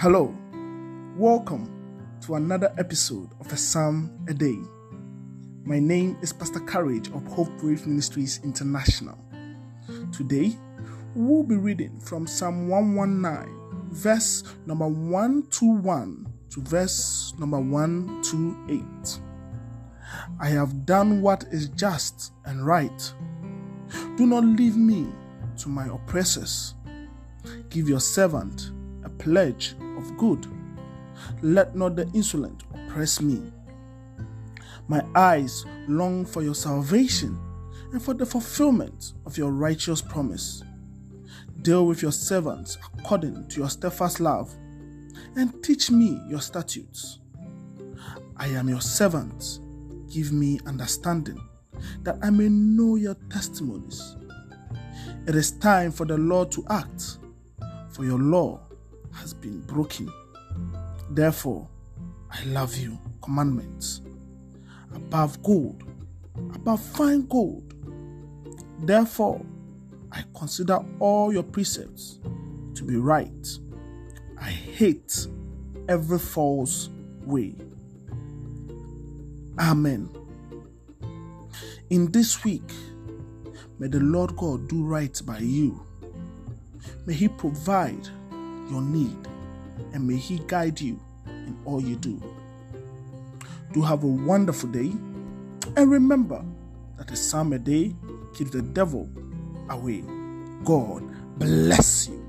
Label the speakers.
Speaker 1: Hello, welcome to another episode of A Psalm a Day. My name is Pastor Courage of Hope Brave Ministries International. Today, we'll be reading from Psalm 119, verse number 121 to verse number 128. I have done what is just and right. Do not leave me to my oppressors. Give your servant a pledge of good. Let not the insolent oppress me. My eyes long for your salvation and for the fulfillment of your righteous promise. Deal with your servants according to your steadfast love and teach me your statutes. I am your servant. Give me understanding that I may know your testimonies. It is time for the Lord to act, for your law has been broken. Therefore, I love you, commandments, above gold, above fine gold. Therefore, I consider all your precepts to be right. I hate every false way. Amen. In this week, may the Lord God do right by you. May He provide your need and may He guide you in all you do. Do have a wonderful day and remember that a a day keeps the devil away. God bless you.